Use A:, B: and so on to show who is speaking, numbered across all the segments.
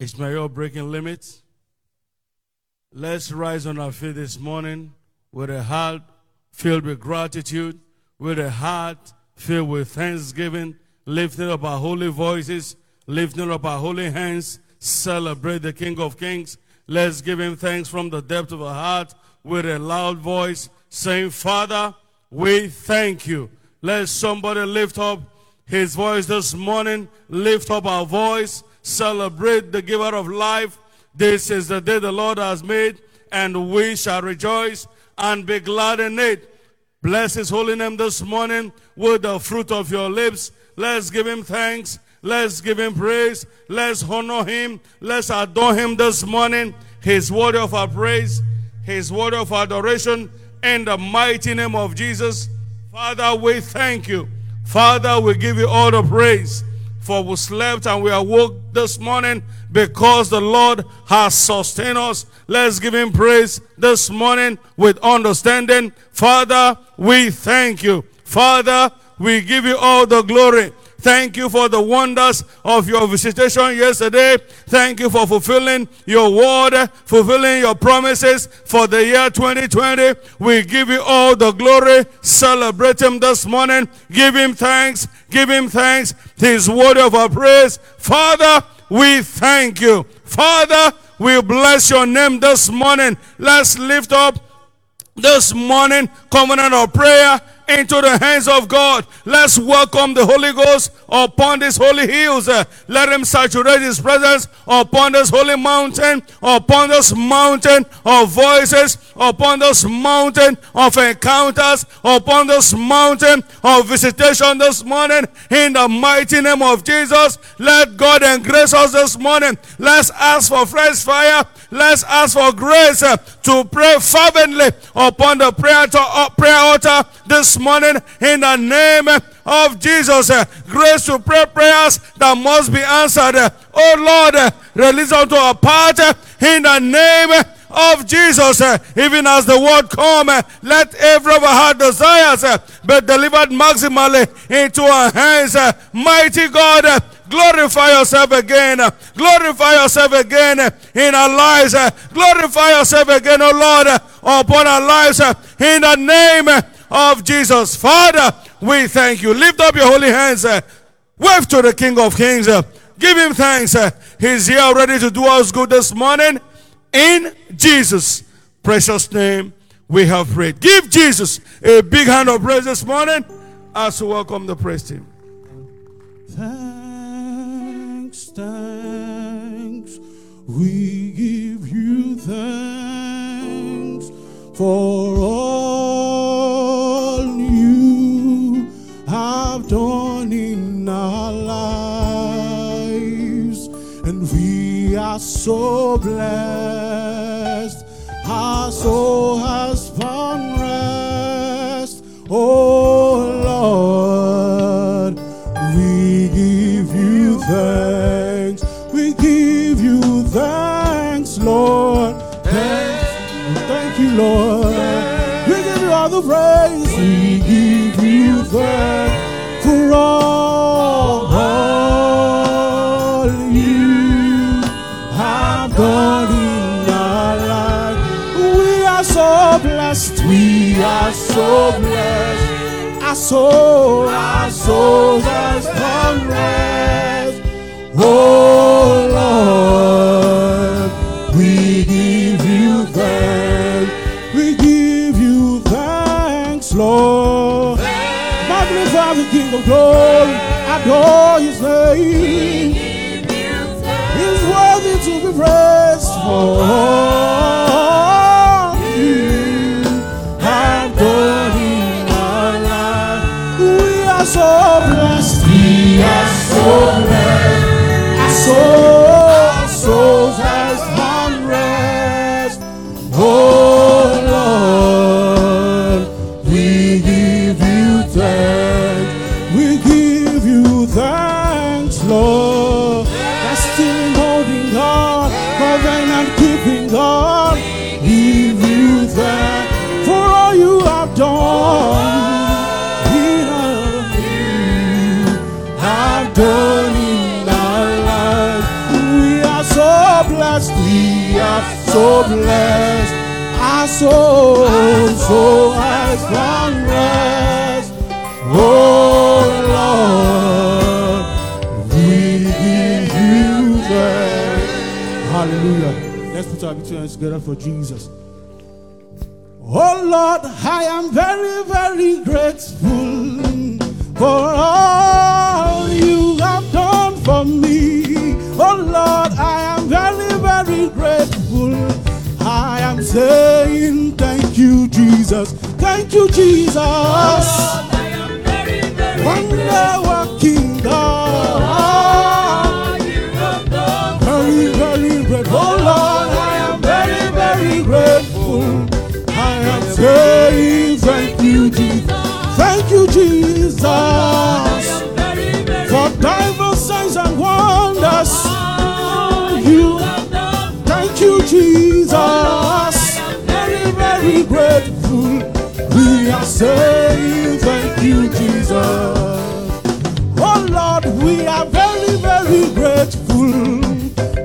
A: Ishmael breaking limits. Let's rise on our feet this morning with a heart filled with gratitude, with a heart filled with thanksgiving, lifting up our holy voices, lifting up our holy hands, celebrate the King of Kings. Let's give him thanks from the depth of our heart with a loud voice, saying, Father, we thank you. Let somebody lift up his voice this morning, lift up our voice, celebrate the giver of life. This is the day the Lord has made, and we shall rejoice and be glad in it. Bless his holy name this morning with the fruit of your lips. Let's give him thanks. Let's give him praise. Let's honor him. Let's adore him this morning. His word of our praise, his word of adoration in the mighty name of Jesus. Father, we thank you. Father, we give you all the praise. For we slept and we awoke this morning because the Lord has sustained us. Let's give him praise this morning with understanding. Father, we thank you. Father, we give you all the glory. Thank you for the wonders of your visitation yesterday. Thank you for fulfilling your word, fulfilling your promises for the year 2020. We give you all the glory. Celebrate him this morning. Give him thanks. Give him thanks. His word of our praise. Father, we thank you. Father, we bless your name this morning. Let's lift up this morning covenant of prayer into the hands of God. Let's welcome the Holy Ghost upon these holy hills. Uh, let him saturate his presence upon this holy mountain, upon this mountain of voices, upon this mountain of encounters, upon this mountain of visitation this morning. In the mighty name of Jesus, let God grace us this morning. Let's ask for fresh fire. Let's ask for grace uh, to pray fervently upon the prayer, to, uh, prayer altar this morning in the name of Jesus. Grace to pray prayers that must be answered. Oh Lord, release unto our part in the name of Jesus. Even as the word come, let every of our heart desires be delivered maximally into our hands. Mighty God, glorify yourself again. Glorify yourself again in our lives. Glorify yourself again, oh Lord, upon our lives in the name of Jesus. Father, we thank you. Lift up your holy hands. Uh, wave to the King of Kings. Uh, give him thanks. Uh, he's here ready to do us good this morning. In Jesus' precious name, we have prayed. Give Jesus a big hand of praise this morning as we welcome the praise team.
B: Thanks, thanks, we give you thanks for all done in our lives, and we are so blessed. Our soul has found rest, oh Lord. We give you thanks. We give you thanks, Lord. Thanks. Thank you, Lord. We give you all the praise. We give you thanks for all, you have done in our life. We are so blessed. We are so blessed. Our our souls found rest. Oh Lord, King of glory. Adore his name. He's worthy to be praised for you done in life. We are so blessed. We are so blessed. Our soul, blessed. Our soul, so has found rest. Oh Lord, we give you thanks. Hallelujah. Let's put our two hands together for Jesus. Oh Lord, I am very, very grateful for all you have done for me. Oh Lord, I am very, saying thank you, Jesus. Thank you, Jesus. Oh, Lord, I am very, very Wonder working God. Very, very grateful. Oh Lord, I am very, very grateful. I am saying thank you, Jesus. Thank you, Jesus, Are thank you, Jesus. Oh Lord, we are very, very grateful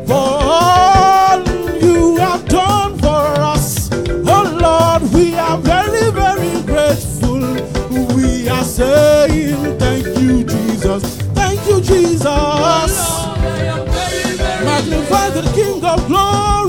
B: for all you have done for us. Oh Lord, we are very, very grateful. We are saying thank you, Jesus. Thank you, Jesus. Magnify the King of glory.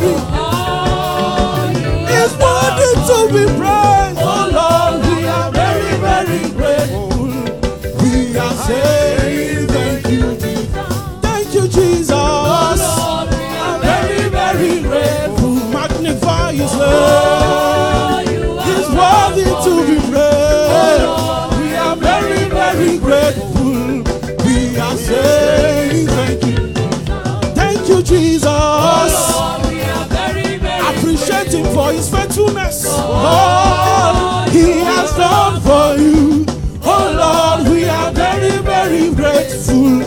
B: Thank you. Thank you, Jesus. Appreciate Him for His faithfulness. Oh, He has done for you. Oh Lord, we are very, very grateful.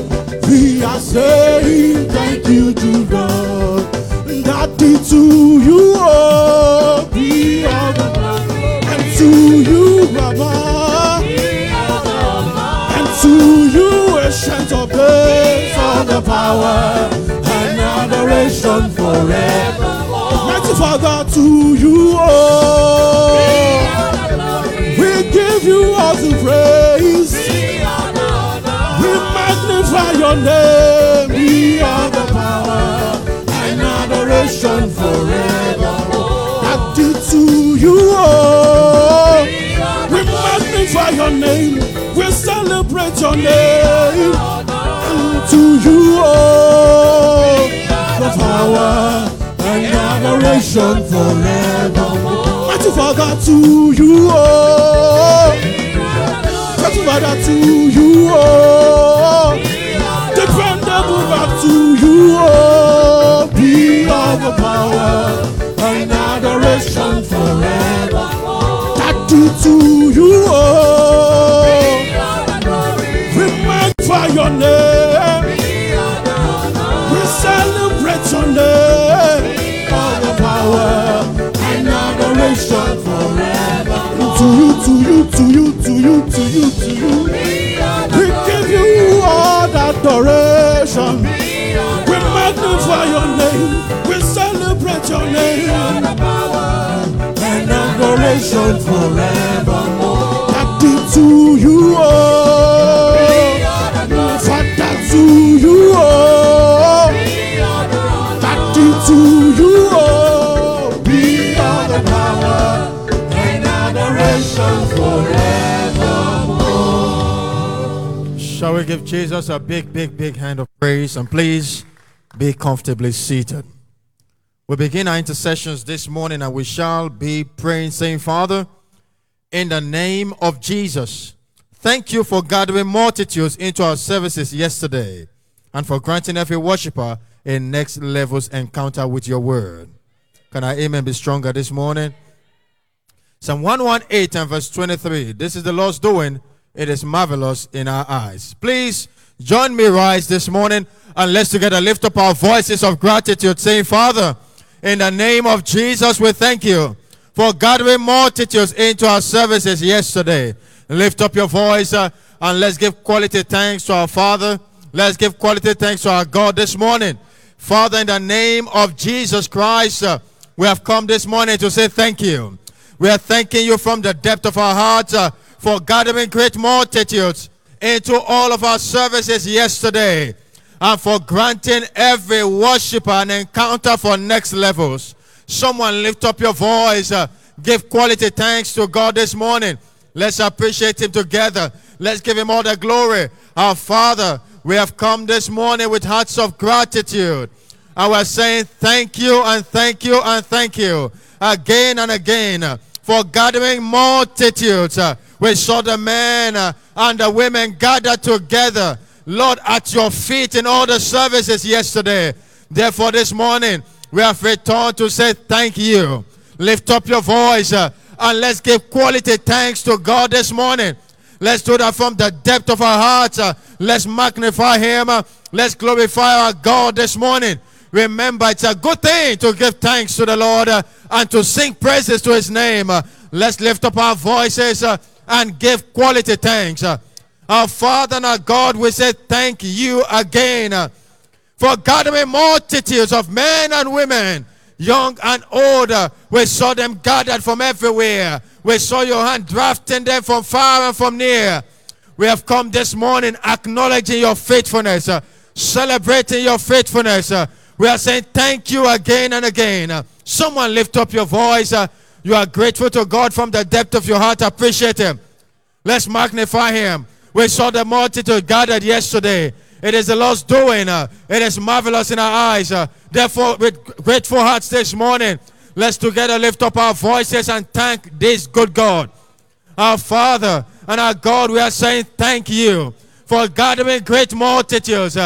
B: We are saying thank you to God. Daddy, to you, oh, all the glory. And to you, Baba. Power and adoration forever. Mighty Father, to you, oh, we give you all the praise. We magnify your name. We are the power and adoration forever. That to you, oh, we magnify your name. We celebrate your name. To you, oh, the power and adoration forever. Mighty Father, to you, oh, mighty Father, to you, oh, dependable God, to you, oh, To you, to you, to you, to you, to you, to you. We give you all adoration. We magnify your name. We celebrate your name. And adoration forevermore. Daddy to you, oh. Father to you, oh. Daddy to you,
C: give Jesus a big, big, big hand of praise? And please be comfortably seated. We begin our intercessions this morning and we shall be praying, saying, Father, in the name of Jesus, thank you for gathering multitudes into our services yesterday and for granting every worshiper a next level's encounter with your word. Can I amen be stronger this morning? Psalm 118 and verse 23. This is the Lord's doing. It is marvelous in our eyes. Please join me rise this morning and let's together lift up our voices of gratitude, saying, Father, in the name of Jesus, we thank you for gathering multitudes into our services yesterday. Lift up your voice uh, and let's give quality thanks to our Father. Let's give quality thanks to our God this morning. Father, in the name of Jesus Christ, uh, we have come this morning to say thank you. We are thanking you from the depth of our hearts uh, for gathering great multitudes into all of our services yesterday and for granting every worshiper an encounter for next levels. Someone lift up your voice. Uh, give quality thanks to God this morning. Let's appreciate Him together. Let's give Him all the glory. Our Father, we have come this morning with hearts of gratitude. And we're saying thank you and thank you and thank you again and again for gathering multitudes. Uh, We saw the men uh, and the women gathered together, Lord, at your feet in all the services yesterday. Therefore, this morning, we have returned to say thank you. Lift up your voice uh, and let's give quality thanks to God this morning. Let's do that from the depth of our hearts. uh, Let's magnify Him. uh, Let's glorify our God this morning. Remember, it's a good thing to give thanks to the Lord uh, and to sing praises to His name. Uh, Let's lift up our voices uh, and give quality thanks. Our Father and our God, we say thank you again for gathering multitudes of men and women, young and old. We saw them gathered from everywhere. We saw your hand drafting them from far and from near. We have come this morning acknowledging your faithfulness, celebrating your faithfulness. We are saying thank you again and again. Someone lift up your voice. you are grateful to God from the depth of your heart. Appreciate Him. Let's magnify Him. We saw the multitude gathered yesterday. It is the Lord's doing. it is marvelous in our eyes. therefore, with grateful hearts this morning, let's together lift up our voices and thank this good God our Father and our God, we are saying thank you for gathering great multitudes,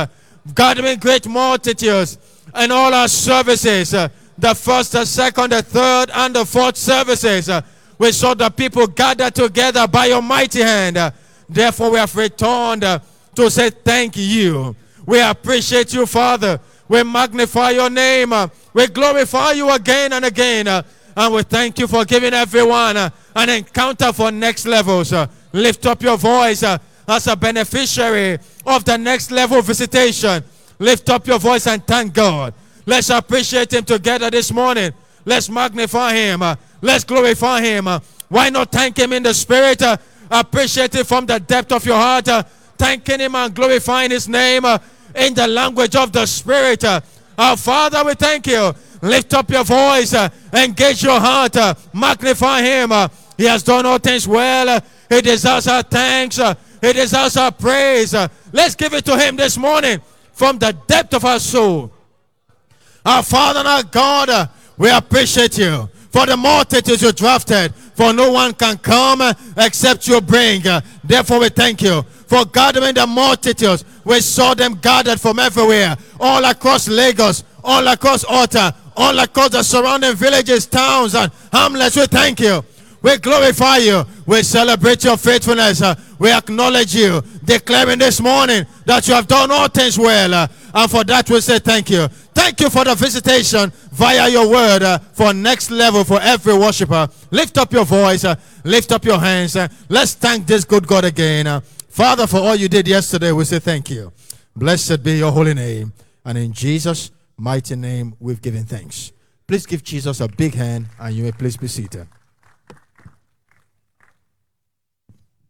C: gathering great multitudes in all our services. uh, the first, the second, the third, and the fourth services. uh, we saw the people gathered together by your mighty hand. uh, therefore, we have returned to say thank you. We appreciate you, Father. We magnify your name. we glorify you again and again. and we thank you for giving everyone an encounter for next levels. lift up your voice as a beneficiary of the next level visitation. Lift up your voice and thank God. Let's appreciate Him together this morning. Let's magnify Him. uh, let's glorify Him. uh. why not thank Him in the Spirit? uh, appreciate Him from the depth of your heart. Uh, thanking Him and glorifying His name uh, in the language of the Spirit. Uh, our Father, we thank you. Lift up your voice, engage your heart, magnify Him. he has done all things well. he deserves our thanks. he deserves our praise. let's give it to Him this morning from the depth of our soul. Our Father and our God, uh, we appreciate you for the multitudes you drafted. For no one can come uh, except you bring. Uh, Therefore, we thank you for gathering the multitudes. We saw them gathered from everywhere, all across Lagos, all across Otta, all across the surrounding villages, towns, and hamlets. We thank you. We glorify you. We celebrate your faithfulness. We acknowledge you, declaring this morning that you have done all things well. Uh, and for that, we say thank you. Thank you for the visitation via your word uh, for next level for every worshiper. Lift up your voice, uh, lift up your hands. uh, let's thank this good God again. Uh, Father, for all you did yesterday, we say thank you. Blessed be your holy name. And in Jesus' mighty name, we've given thanks. Please give Jesus a big hand and you may please be seated.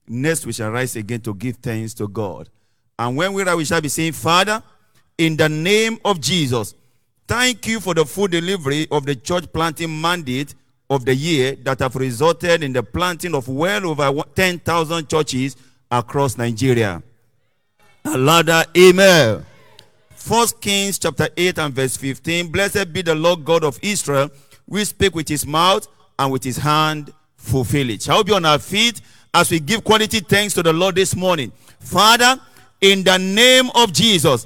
D: Next, we shall rise again to give thanks to God. And when we rise, we shall be saying, Father, in the name of Jesus, thank you for the full delivery of the church planting mandate of the year that have resulted in the planting of well over 10,000 churches across Nigeria. A louder amen. First Kings chapter 8 and verse 15. Blessed be the Lord God of Israel, we speak with his mouth and with his hand fulfill it. Shall we be on our feet as we give quality thanks to the Lord this morning? Father, in the name of Jesus,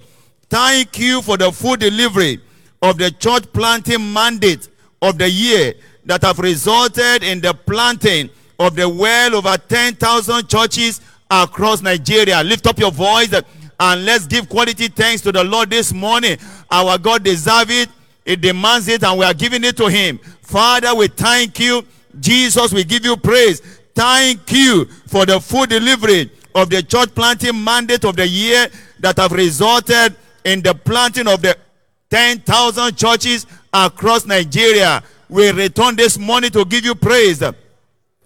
D: thank you for the full delivery of the church planting mandate of the year that have resulted in the planting of the well over 10,000 churches across Nigeria. Lift up your voice and let's give quality thanks to the Lord this morning. Our God deserves it. It demands it and we are giving it to him. Father, we thank you. Jesus, we give you praise. Thank you for the full delivery of the church planting mandate of the year that have resulted in the planting of the 10,000 churches across Nigeria. we return this morning to give you praise.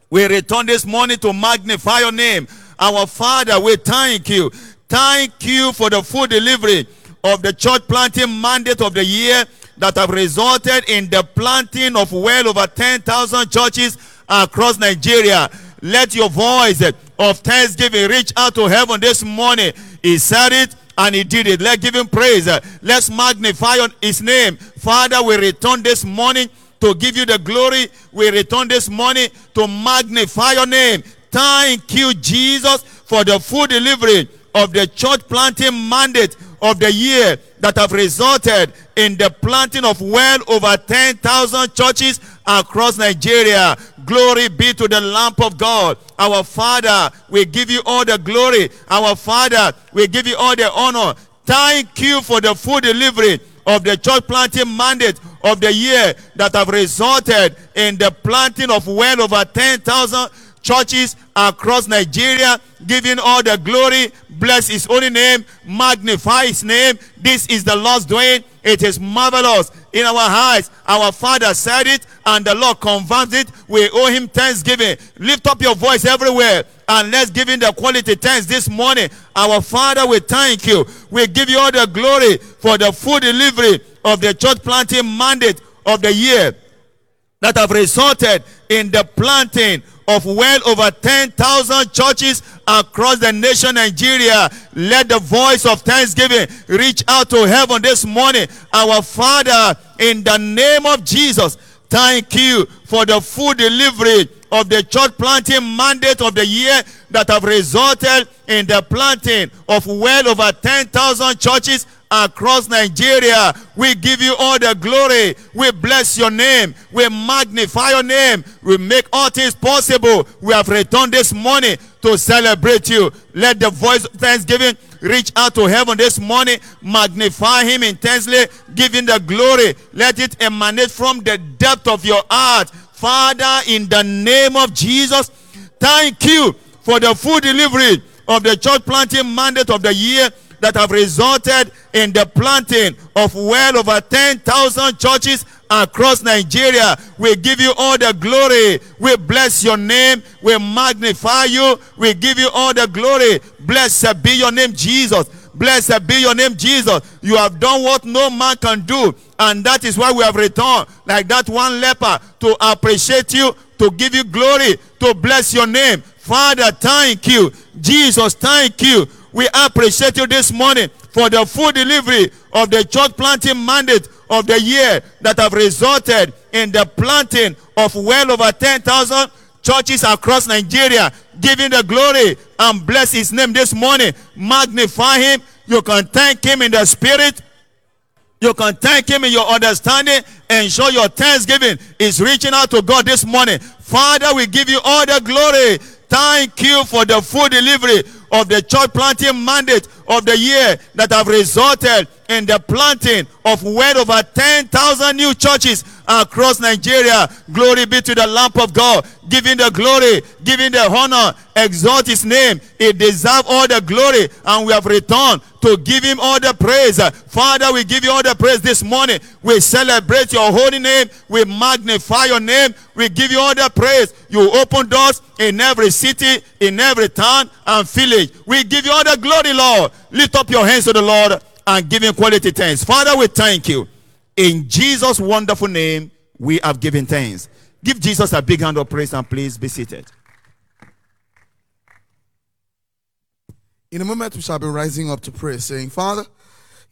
D: We return this morning to magnify your name. Our Father, we thank you. Thank you for the full delivery of the church planting mandate of the year that have resulted in the planting of well over 10,000 churches across Nigeria. Let your voice of thanksgiving reach out to heaven this morning. He said it and he did it. Let's give him praise. Let's magnify on his name. Father, we return this morning to give you the glory. We return this morning to magnify your name. Thank you, Jesus, for the full delivery of the church planting mandate of the year that have resulted in the planting of well over 10,000 churches across Nigeria. Glory be to the Lamb of God. Our Father, we give you all the glory. Our Father, we give you all the honor. Thank you for the full delivery of the church planting mandate of the year that have resulted in the planting of well over 10,000 churches across Nigeria, giving all the glory, bless his holy name, magnify his name. This is the Lord's doing. It is marvelous in our eyes. Our Father said it, and the Lord confirms it. We owe him thanksgiving. Lift up your voice everywhere and let's give him the quality thanks this morning. Our Father, we thank you. We give you all the glory for the full delivery of the church planting mandate of the year that have resulted in the planting of well over 10,000 churches across the nation Nigeria. Let the voice of thanksgiving reach out to heaven this morning. Our Father, in the name of Jesus, thank you for the full delivery of the church planting mandate of the year that have resulted in the planting of well over 10,000 churches across Nigeria. We give you all the glory. We bless your name. We magnify your name. We make all things possible. We have returned this morning to celebrate you. Let the voice of thanksgiving reach out to heaven this morning. Magnify him intensely. Give him the glory. Let it emanate from the depth of your heart. Father, in the name of Jesus, thank you for the full delivery of the church planting mandate of the year that have resulted in the planting of well over 10,000 churches across Nigeria. We give you all the glory. We bless your name. We magnify you. We give you all the glory. Blessed be your name, Jesus. Blessed be your name, Jesus. You have done what no man can do. And that is why we have returned, like that one leper, to appreciate you, to give you glory, to bless your name. Father, thank you. Jesus, thank you. We appreciate you this morning for the full delivery of the church planting mandate of the year that have resulted in the planting of well over 10,000 churches across Nigeria. Giving the glory and bless his name this morning. Magnify him. You can thank him in the spirit. You can thank him in your understanding. Ensure your thanksgiving is reaching out to God this morning. Father, we give you all the glory. Thank you for the full delivery of the church planting mandate of the year that have resulted in the planting of well over 10,000 new churches across Nigeria. Glory be to the Lamb of God. Giving the glory, giving the honor, exalt his name. He deserves all the glory and we have returned to give him all the praise. Father, we give you all the praise this morning. We celebrate your holy name. We magnify your name. We give you all the praise. You open doors in every city, in every town and village. We give you all the glory, Lord. Lift up your hands to the Lord and give him quality thanks. Father, we thank you. In Jesus' wonderful name, we have given thanks. Give Jesus a big hand of praise and please be seated.
B: In a moment, we shall be rising up to pray, saying, Father,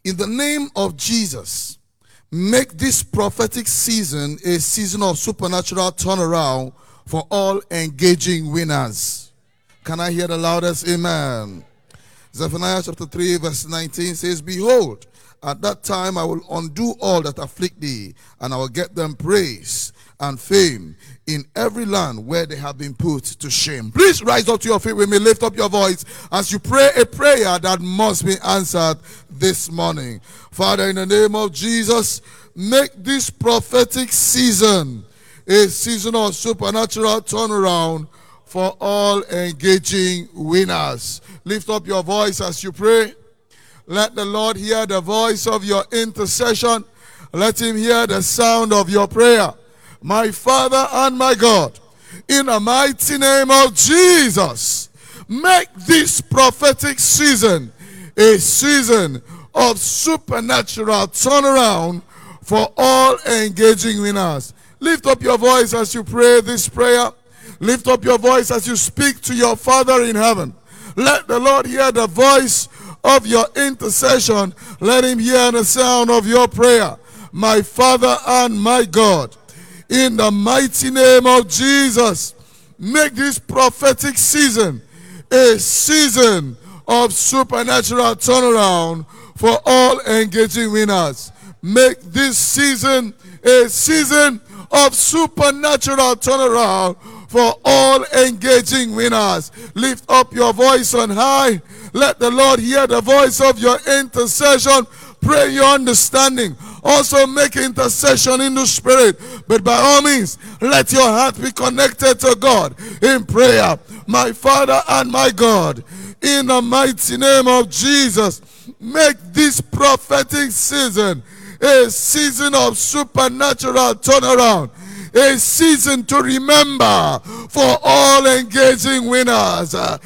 B: in the name of Jesus, make this prophetic season a season of supernatural turnaround for all engaging winners. Can I hear the loudest amen? Zephaniah chapter 3, verse 19 says, Behold, at that time I will undo all that afflict thee, and I will get them praise and fame in every land where they have been put to shame. Please rise up to your feet with me. Lift up your voice as you pray a prayer that must be answered this morning. Father, in the name of Jesus, make this prophetic season a season of supernatural turnaround for all engaging winners. Lift up your voice as you pray. Let the Lord hear the voice of your intercession. Let him hear the sound of your prayer.
E: my Father and my God, in the mighty name of Jesus, make this prophetic season a season of supernatural turnaround for all engaging winners. Lift up your voice as you pray this prayer. Lift up your voice as you speak to your Father in heaven. Let the Lord hear the voice of your intercession. Let him hear the sound of your prayer. My Father and my God, in the mighty name of Jesus, make this prophetic season a season of supernatural turnaround for all engaging winners. Make this season a season of supernatural turnaround for all engaging winners. Lift up your voice on high. Let the Lord hear the voice of your intercession. Pray your understanding. Also make intercession in the spirit. But by all means, let your heart be connected to God in prayer. My Father and my God, in the mighty name of Jesus, make this prophetic season a season of supernatural turnaround a season to remember for all engaging winners, a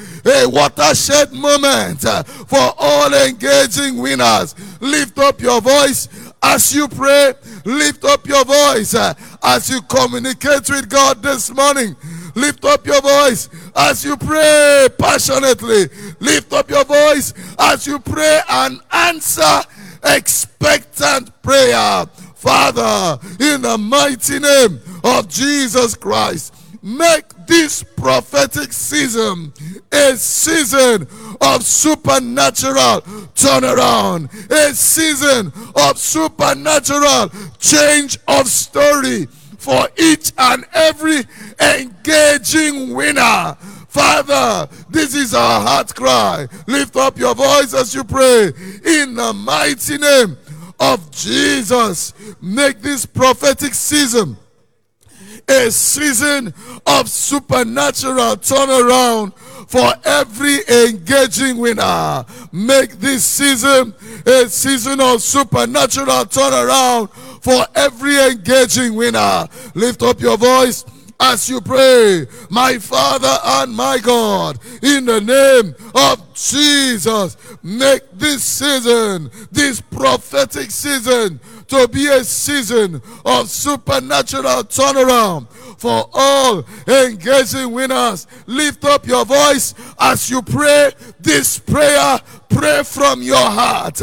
E: watershed moment for all engaging winners. Lift up your voice as you pray, lift up your voice uh, as you communicate with God this morning. Lift up your voice as you pray passionately. Lift up your voice as you pray and answer expectant prayer. Father, in the mighty name of Jesus Christ, make this prophetic season a season of supernatural turnaround, a season of supernatural change of story for each and every engaging winner. Father, this is our heart cry. Lift up your voice as you pray in the mighty name of Jesus. Make this prophetic season a season of supernatural turnaround for every engaging winner. Make this season a season of supernatural turnaround for every engaging winner. Lift up your voice as you pray, my Father and my God, in the name of Jesus, make this season, this prophetic season, to be a season of supernatural turnaround for all engaging winners. Lift up your voice as you pray this prayer. Pray from your heart.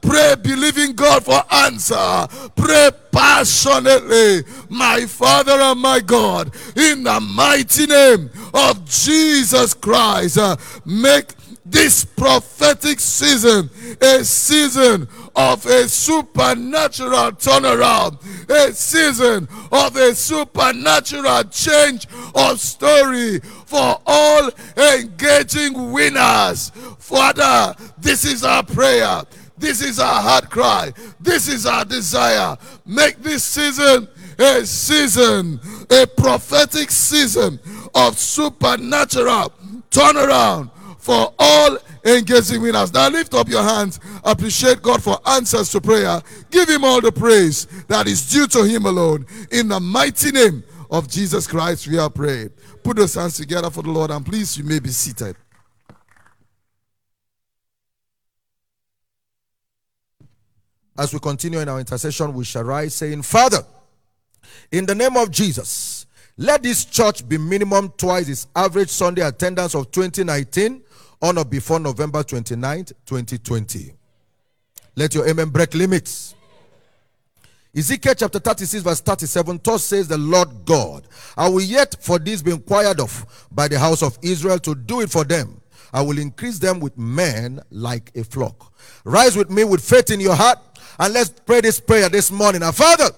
E: pray believing God for answer. Pray passionately, my Father and my God, in the mighty name of Jesus Christ. make this prophetic season a season of a supernatural turnaround, a season of a supernatural change of story for all engaging winners. Father, this is our prayer. This is our heart cry. This is our desire. Make this season a season, a prophetic season of supernatural turnaround for all engaging winners. Now lift up your hands. Appreciate God for answers to prayer. Give him all the praise that is due to him alone. In the mighty name of Jesus Christ, we are prayed. Put those hands together for the Lord and please you may be seated. As we continue in our intercession, we shall rise saying, Father, in the name of Jesus, let this church be minimum twice its average Sunday attendance of 2019 on or before November 29th, 2020. Let your amen break limits. Ezekiel chapter 36, verse 37, thus says the Lord God, I will yet for this be inquired of by the house of Israel to do it for them. I will increase them with men like a flock. Rise with me with faith in your heart and let's pray this prayer this morning. Our Father,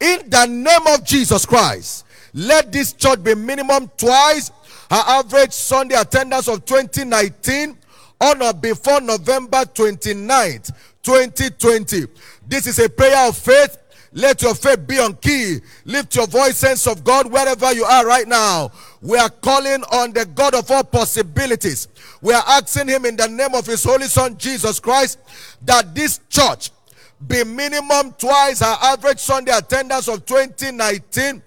E: in the name of Jesus Christ, let this church be minimum twice her average Sunday attendance of 2019 on or before November 29th, 2020. This is a prayer of faith. Let your faith be on key. Lift your voice, sense of God, wherever you are right now. We are calling on the God of all possibilities. We are asking Him in the name of His Holy Son, Jesus Christ, that this church be minimum twice our average Sunday attendance of 2019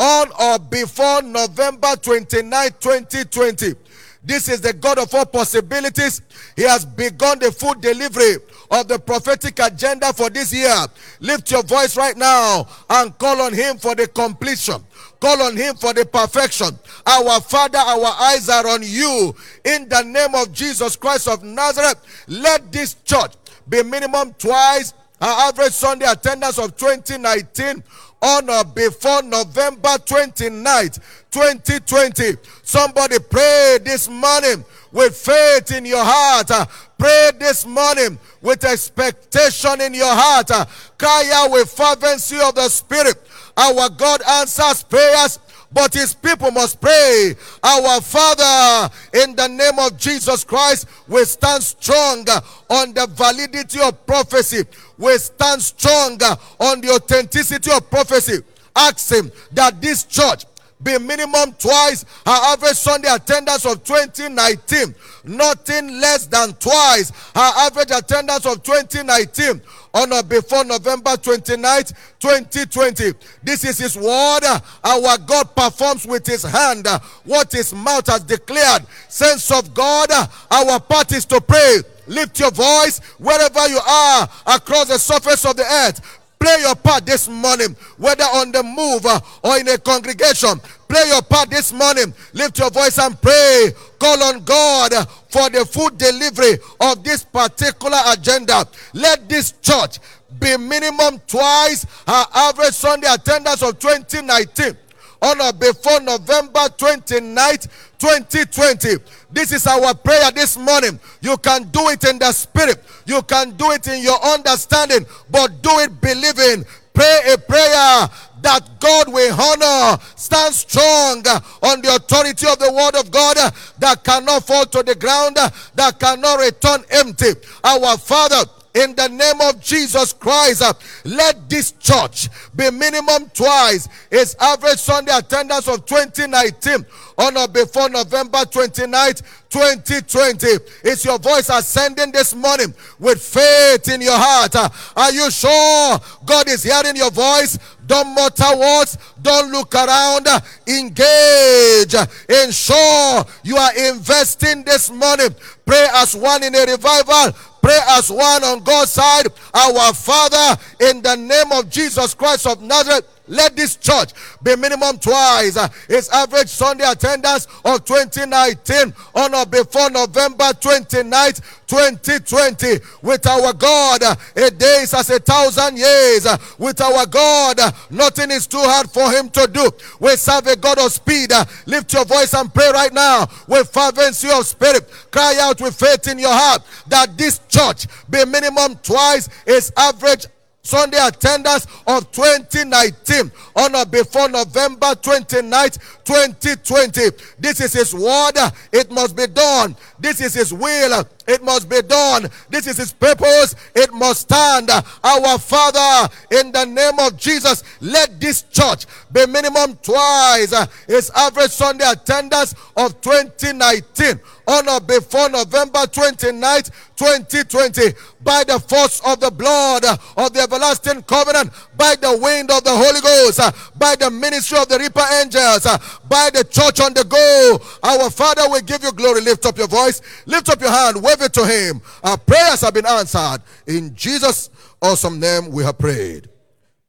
F: on or before November 29, 2020. This is the God of all possibilities. He has begun the full delivery of the prophetic agenda for this year. Lift your voice right now and call on Him for the completion. Call on Him for the perfection. Our Father, our eyes are on you. In the name of Jesus Christ of Nazareth, let this church be minimum twice our average Sunday attendance of 2019 on or before November 29th, 2020. Somebody pray this morning with faith in your heart. Pray this morning with expectation in your heart. Cry out with fervency of the Spirit. Our God answers prayers but his people must pray. Our Father, in the name of Jesus Christ, we stand strong on the validity of prophecy. We stand strong on the authenticity of prophecy. Ask him that this church be minimum twice her average Sunday attendance of 2019. Nothing less than twice her average attendance of 2019 on or before November 29th, 2020. This is his word. Our God performs with his hand what his mouth has declared. Sense of God, our part is to pray. Lift your voice wherever you are across the surface of the earth. Play your part this morning, whether on the move uh, or in a congregation. Play your part this morning. Lift your voice and pray. Call on God for the full delivery of this particular agenda. Let this church be minimum twice her average Sunday attendance of 2019 on or before November 29th, 2020. This is our prayer this morning. You can do it in the spirit, you can do it in your understanding, but do it believing. Pray a prayer that God will honor. Stand strong on the authority of the word of God that cannot fall to the ground, that cannot return empty. Our Father, in the name of Jesus Christ. Uh, let this church be minimum twice its average Sunday attendance of 2019 on or before November 29th, 2020. Is your voice ascending this morning with faith in your heart? Uh, are you sure God is hearing your voice? Don't mutter words. Don't look around. Engage. Ensure you are investing this money. Pray as one in a revival pray as one on God's side. Our Father, in the name of Jesus Christ of Nazareth, let this church be minimum twice uh, its average Sunday attendance of 2019 on or before November 29th, 2020. With our God, uh, a day is as a thousand years. Uh, with our God, uh, nothing is too hard for him to do. We serve a God of speed. Lift your voice and pray right now with fervency of spirit. Cry out with faith in your heart that this church be minimum twice its average Sunday attendance of 2019 on or before November 29th, 2020. This is His word. It must be done. This is His will. It must be done. This is His purpose. It must stand. Our Father, in the name of Jesus, let this church be minimum twice its average Sunday attendance of 2019 on or before November 29th, 2020 by the force of the blood of the everlasting covenant, by the wind of the Holy Ghost, by the ministry of the reaper angels, by the church on the go. Our Father will give you glory. Lift up your voice, lift up your hand, wave it to Him. Our prayers have been answered. In Jesus' awesome name, we have prayed.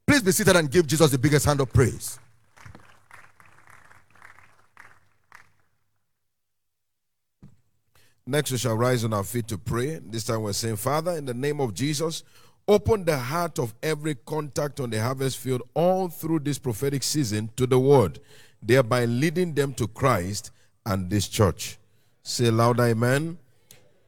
F: Please be seated and give Jesus the biggest hand of praise.
G: Next, we shall rise on our feet to pray. This time we're saying, Father, in the name of Jesus, open the heart of every contact on the harvest field all through this prophetic season to the word, thereby leading them to Christ and this church. Say loud, Amen.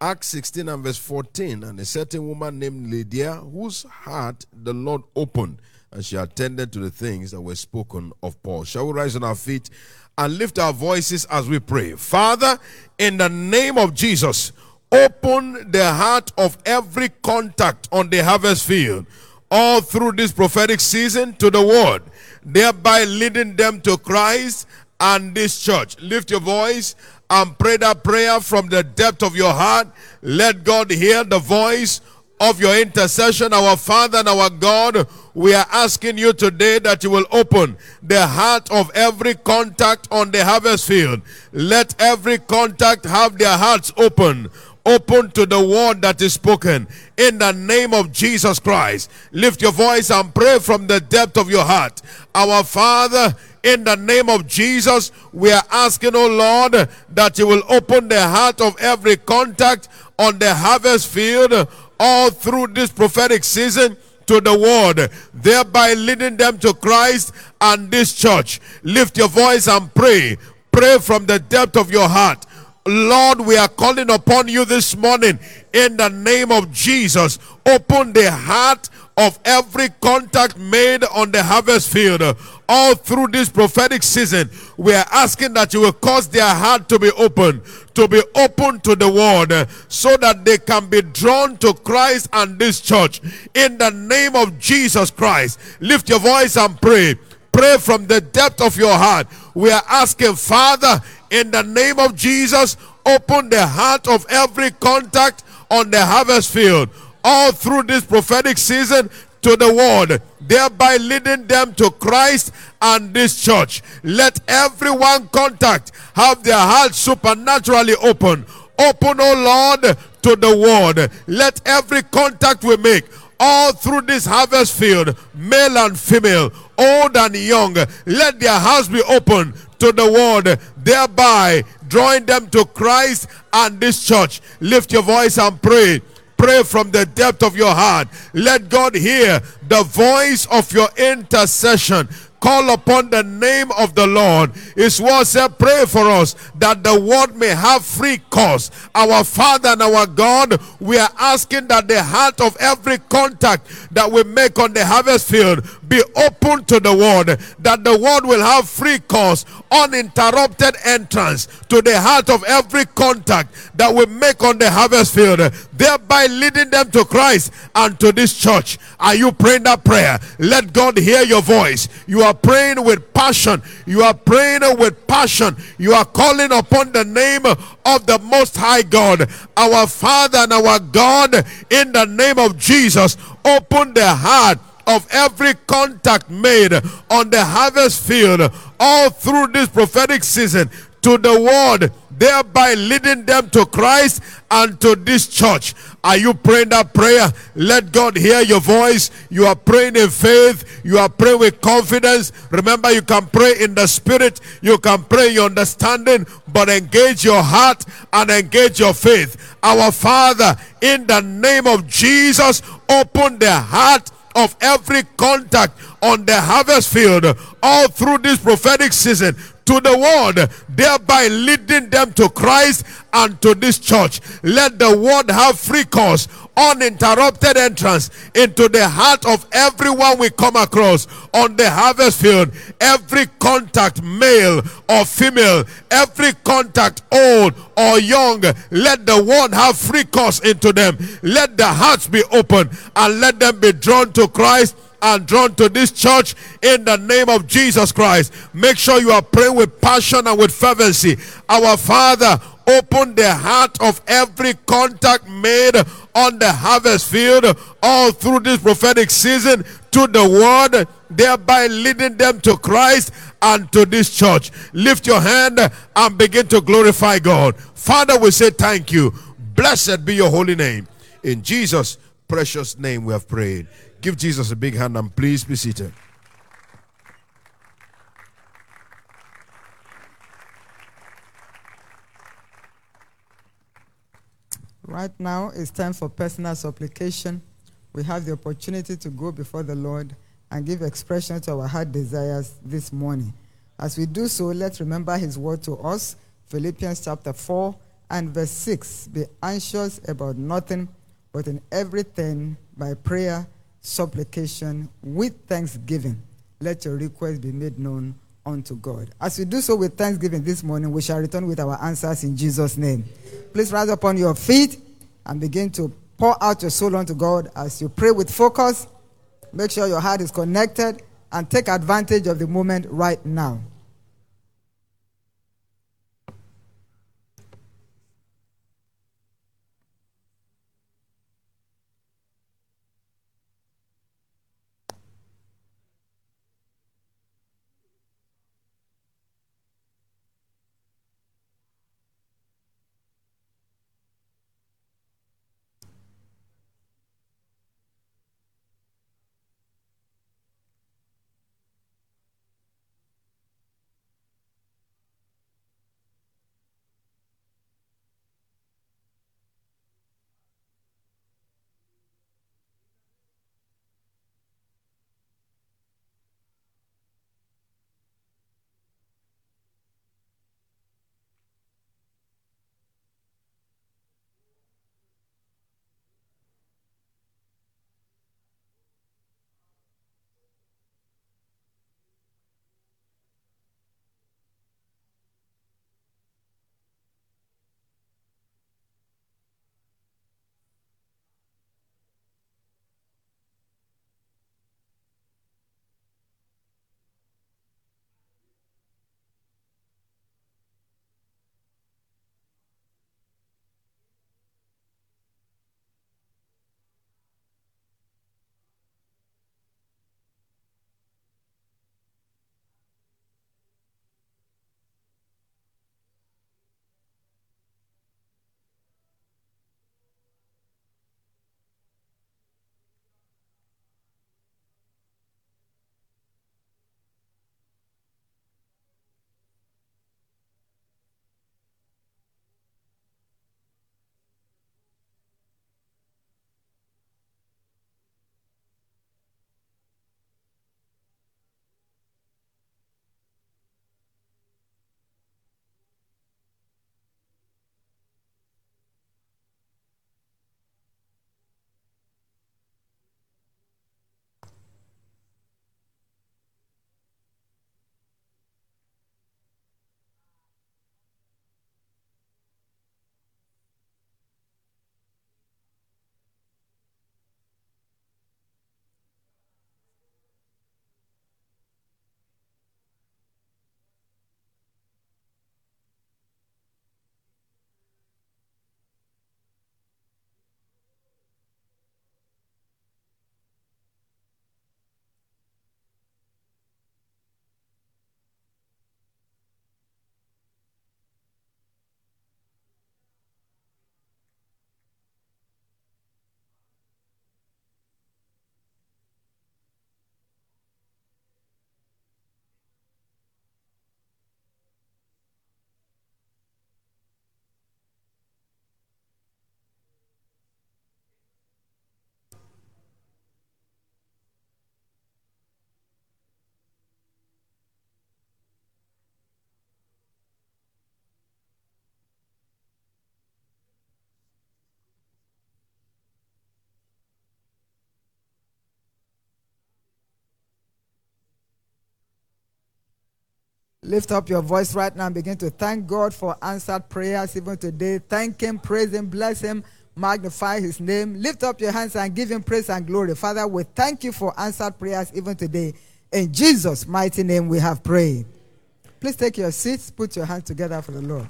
G: Acts 16 and verse 14. And a certain woman named Lydia, whose heart the Lord opened, and she attended to the things that were spoken of Paul. Shall we rise on our feet and lift our voices as we pray. Father, in the name of Jesus, open the heart of every contact on the harvest field all through this prophetic season to the word, thereby leading them to Christ and this church. Lift your voice and pray that prayer from the depth of your heart. Let God hear the voice
H: of your intercession, our Father and our God, we are asking you today that you will open the heart of every contact on the harvest field. Let every contact have their hearts open open to the word that is spoken in the name of Jesus Christ. Lift your voice and pray from the depth of your heart. Our Father, in the name of Jesus, we are asking, oh Lord, that you will open the heart of every contact on the harvest field all through this prophetic season to the word, thereby leading them to Christ and this church. Lift your voice and pray. Pray from the depth of your heart. Lord, we are calling upon you this morning in the name of Jesus. Open the heart of every contact made on the harvest field all through this prophetic season. We are asking that you will cause their heart to be open, to be open to the word, so that they can be drawn to Christ and this church. In the name of Jesus Christ, lift your voice and pray. Pray from the depth of your heart. We are asking, Father, in the name of Jesus, open the heart of every contact on the harvest field all through this prophetic season to the word, thereby leading them to Christ and this church. Let everyone contact have their heart supernaturally open. Open, oh Lord, to the word. Let every contact we make all through this harvest field, male and female, old and young, let their hearts be open to the word, thereby drawing them to Christ and this church. Lift your voice and pray. Pray from the depth of your heart. Let God hear the voice of your intercession call upon the name of the Lord. His word said, Pray for us that the word may have free course. Our Father and our God, we are asking that the heart of every contact that we make on the harvest field be open to the word, that the word will have free course, uninterrupted entrance to the heart of every contact that we make on the harvest field, thereby leading them to Christ and to this church. Are you praying that prayer? Let God hear your voice. You are praying with passion. You are praying with passion. You are calling upon the name of the Most High God, our Father and our God, in the name of Jesus. Open the heart of every contact made on the harvest field all through this prophetic season to the word, thereby leading them to Christ and to this church. Are you praying that prayer? Let God hear your voice. You are praying in faith. You are praying with confidence. Remember, you can pray in the spirit. You can pray your understanding, but engage your heart and engage your faith. Our Father, in the name of Jesus, open the heart of every contact on the harvest field all through this prophetic season to the word, thereby leading them to Christ and to this church. Let the word have free course, uninterrupted entrance into the heart of everyone we come across on the harvest field. Every contact, male or female, every contact, old or young, let the word have free course into them. Let the hearts be open and let them be drawn to Christ and drawn to this church in the name of Jesus Christ. Make sure you are praying with passion and with fervency. Our Father, open the heart of every contact made on the harvest field all through this prophetic season to the word, thereby leading them to Christ and to this church. Lift your hand and begin to glorify God. Father, we say thank you. Blessed be your holy name. In Jesus' precious name we have prayed. Give Jesus a big hand and please be seated.
I: Right now, it's time for personal supplication. We have the opportunity to go before the Lord and give expression to our heart desires this morning. As we do so, let's remember His word to us Philippians chapter 4 and verse 6. Be anxious about nothing, but in everything, by prayer, supplication, with thanksgiving, let your request be made known unto God. As we do so with thanksgiving this morning, we shall return with our answers in Jesus' name. Please rise upon your feet and begin to pour out your soul unto God as you pray with focus. Make sure your heart is connected and take advantage of the moment right now. Lift up your voice right now and begin to thank God for answered prayers even today. Thank Him, praise Him, bless Him, magnify His name. Lift up your hands and give Him praise and glory. Father, we thank you for answered prayers even today. In Jesus' mighty name, we have prayed. Please take your seats, put your hands together for the Lord.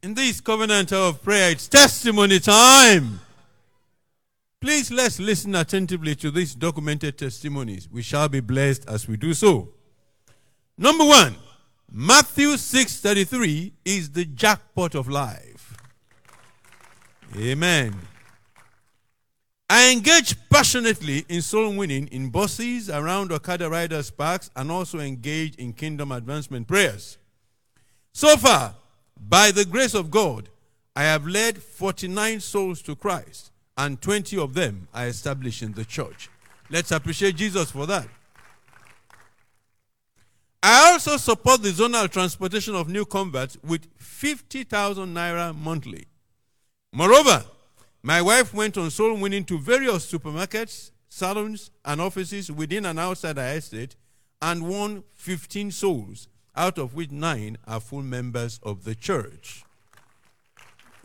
J: In this covenant of prayer, it's testimony time. Please let's listen attentively to these documented testimonies. We shall be blessed as we do so. Number one, Matthew 6:33 is the jackpot of life. Amen. I engage passionately in soul winning in buses, around Okada riders parks, and also engage in kingdom advancement prayers. So far, by the grace of God, I have led 49 souls to Christ and 20 of them are established in the church. Let's appreciate Jesus for that. I also support the zonal transportation of new converts with 50,000 naira monthly. Moreover, my wife went on soul winning to various supermarkets, salons, and offices within and outside our estate and won 15 souls, out of which nine are full members of the church.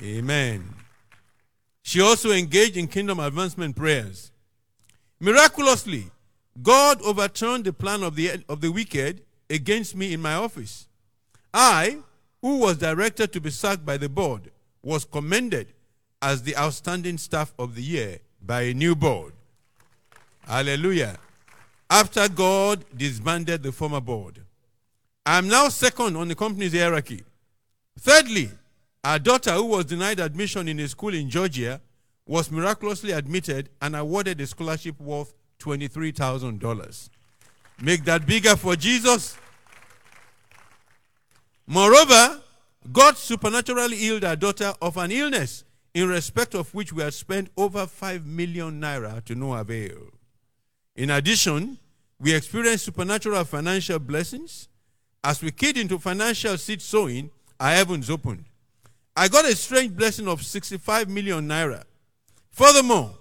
J: Amen. She also engaged in kingdom advancement prayers. Miraculously, God overturned the plan of the, of the wicked against me in my office. I, who was directed to be sacked by the board, was commended as the outstanding staff of the year by a new board. Hallelujah. After God disbanded the former board. I am now second on the company's hierarchy. Thirdly, our daughter, who was denied admission in a school in Georgia, was miraculously admitted and awarded a scholarship worth $23,000. Make that bigger for Jesus. Moreover, God supernaturally healed our daughter of an illness in respect of which we had spent over 5 million naira to no avail. In addition, we experienced supernatural financial blessings. As we keyed into financial seed sowing, our heavens opened. I got a strange blessing of 65 million naira. Furthermore,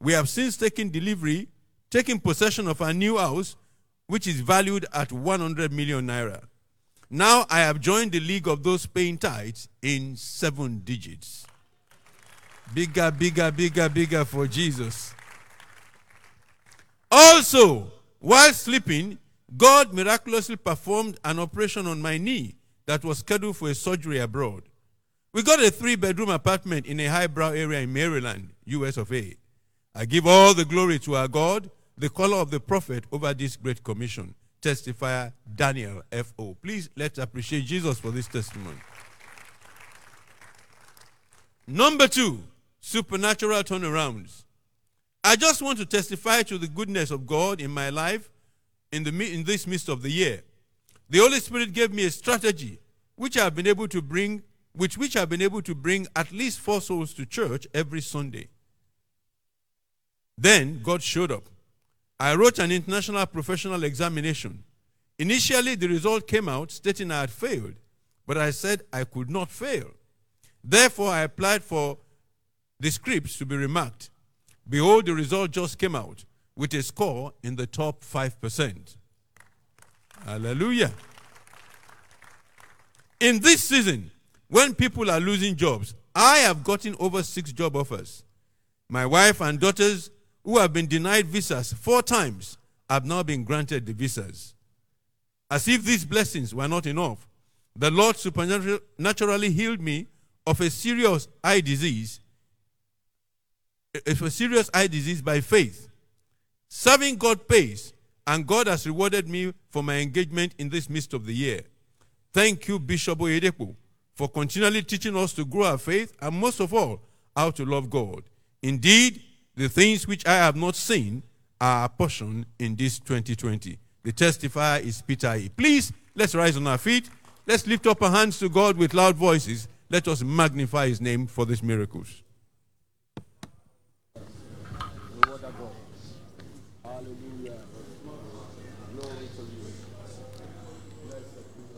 J: we have since taken delivery, taken possession of our new house, which is valued at 100 million naira. Now I have joined the league of those paying tithes in seven digits. Bigger, bigger, bigger, bigger for Jesus. Also, while sleeping, God miraculously performed an operation on my knee that was scheduled for a surgery abroad. We got a three bedroom apartment in a highbrow area in Maryland, US of A. I give all the glory to our God, the caller of the prophet over this great commission. Testifier Daniel F.O. Please let's appreciate Jesus for this testimony. Number two, supernatural turnarounds. I just want to testify to the goodness of God in my life in, the, in this midst of the year. The Holy Spirit gave me a strategy which I have been able to bring with which I've been able to bring at least four souls to church every Sunday. Then God showed up. I wrote an international professional examination. Initially, the result came out stating I had failed, but I said I could not fail. Therefore, I applied for the scripts to be remarked. Behold, the result just came out with a score in the top 5%. Hallelujah. In this season, when people are losing jobs, I have gotten over six job offers. My wife and daughters, who have been denied visas four times, have now been granted the visas. As if these blessings were not enough, the Lord supernaturally healed me of a serious eye disease, a serious eye disease by faith. Serving God pays, and God has rewarded me for my engagement in this midst of the year. Thank you, Bishop Oyedepo for continually teaching us to grow our faith and most of all, how to love God. Indeed, the things which I have not seen are a portion in this 2020. The testifier is Peter E. Please, let's rise on our feet. Let's lift up our hands to God with loud voices. Let us magnify his name for these miracles.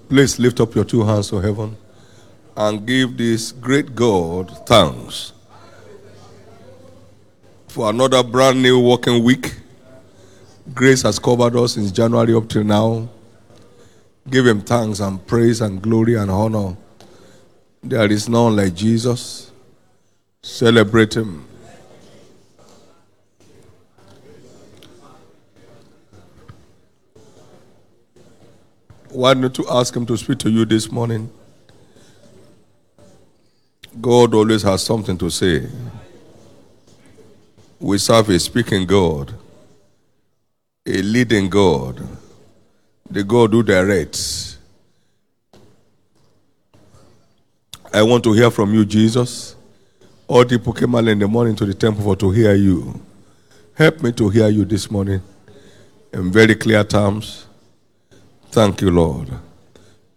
K: Please lift up your two hands to heaven and give this great God thanks for another brand new working week Grace has covered us since January up till now. Give him thanks and praise and glory and honor. There is none like Jesus. Celebrate him. Why not to ask him to speak to you this morning? God always has something to say. We serve a speaking God, a leading God, the God who directs. I want to hear from you, Jesus. All the people came early in the morning to the temple for to hear you. Help me to hear you this morning in very clear terms. Thank you, Lord.